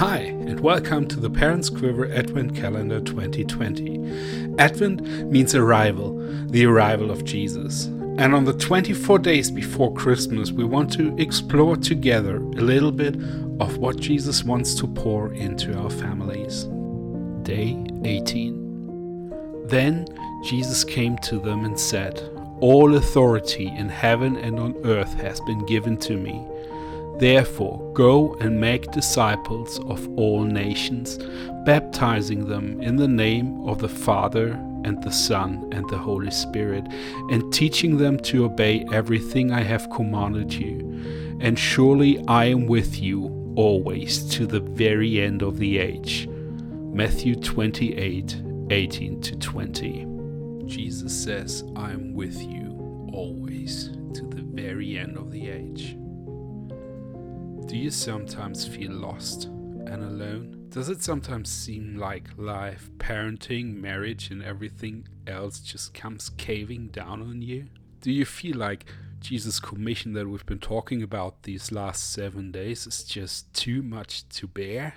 Hi, and welcome to the Parents Quiver Advent Calendar 2020. Advent means arrival, the arrival of Jesus. And on the 24 days before Christmas, we want to explore together a little bit of what Jesus wants to pour into our families. Day 18. Then Jesus came to them and said, All authority in heaven and on earth has been given to me. Therefore, go and make disciples of all nations, baptizing them in the name of the Father and the Son and the Holy Spirit, and teaching them to obey everything I have commanded you. And surely I am with you always to the very end of the age. Matthew 28 18 to 20. Jesus says, I am with you always to the very end of the age. Do you sometimes feel lost and alone? Does it sometimes seem like life, parenting, marriage, and everything else just comes caving down on you? Do you feel like Jesus' commission that we've been talking about these last seven days is just too much to bear?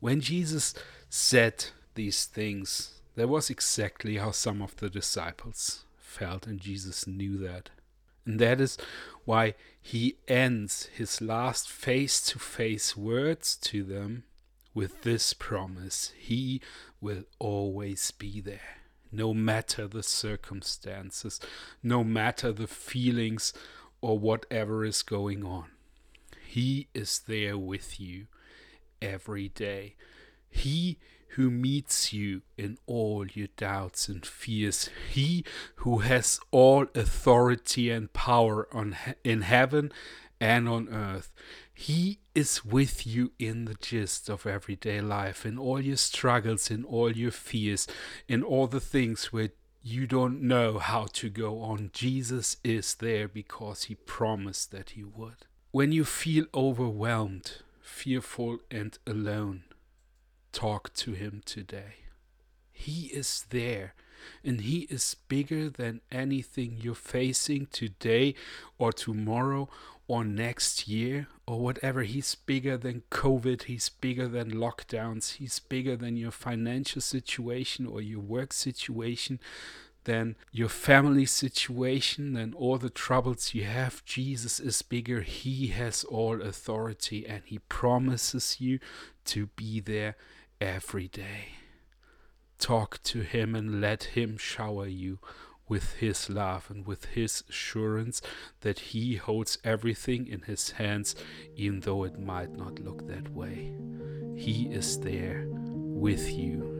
When Jesus said these things, that was exactly how some of the disciples felt, and Jesus knew that. And that is why he ends his last face to face words to them with this promise He will always be there, no matter the circumstances, no matter the feelings or whatever is going on. He is there with you every day. He who meets you in all your doubts and fears, He who has all authority and power on in heaven and on earth. He is with you in the gist of everyday life, in all your struggles, in all your fears, in all the things where you don't know how to go on. Jesus is there because He promised that He would. When you feel overwhelmed, fearful, and alone, talk to Him today. He is there and He is bigger than anything you're facing today or tomorrow or next year or whatever. He's bigger than COVID, He's bigger than lockdowns, He's bigger than your financial situation or your work situation. Than your family situation, than all the troubles you have. Jesus is bigger. He has all authority and He promises you to be there every day. Talk to Him and let Him shower you with His love and with His assurance that He holds everything in His hands, even though it might not look that way. He is there with you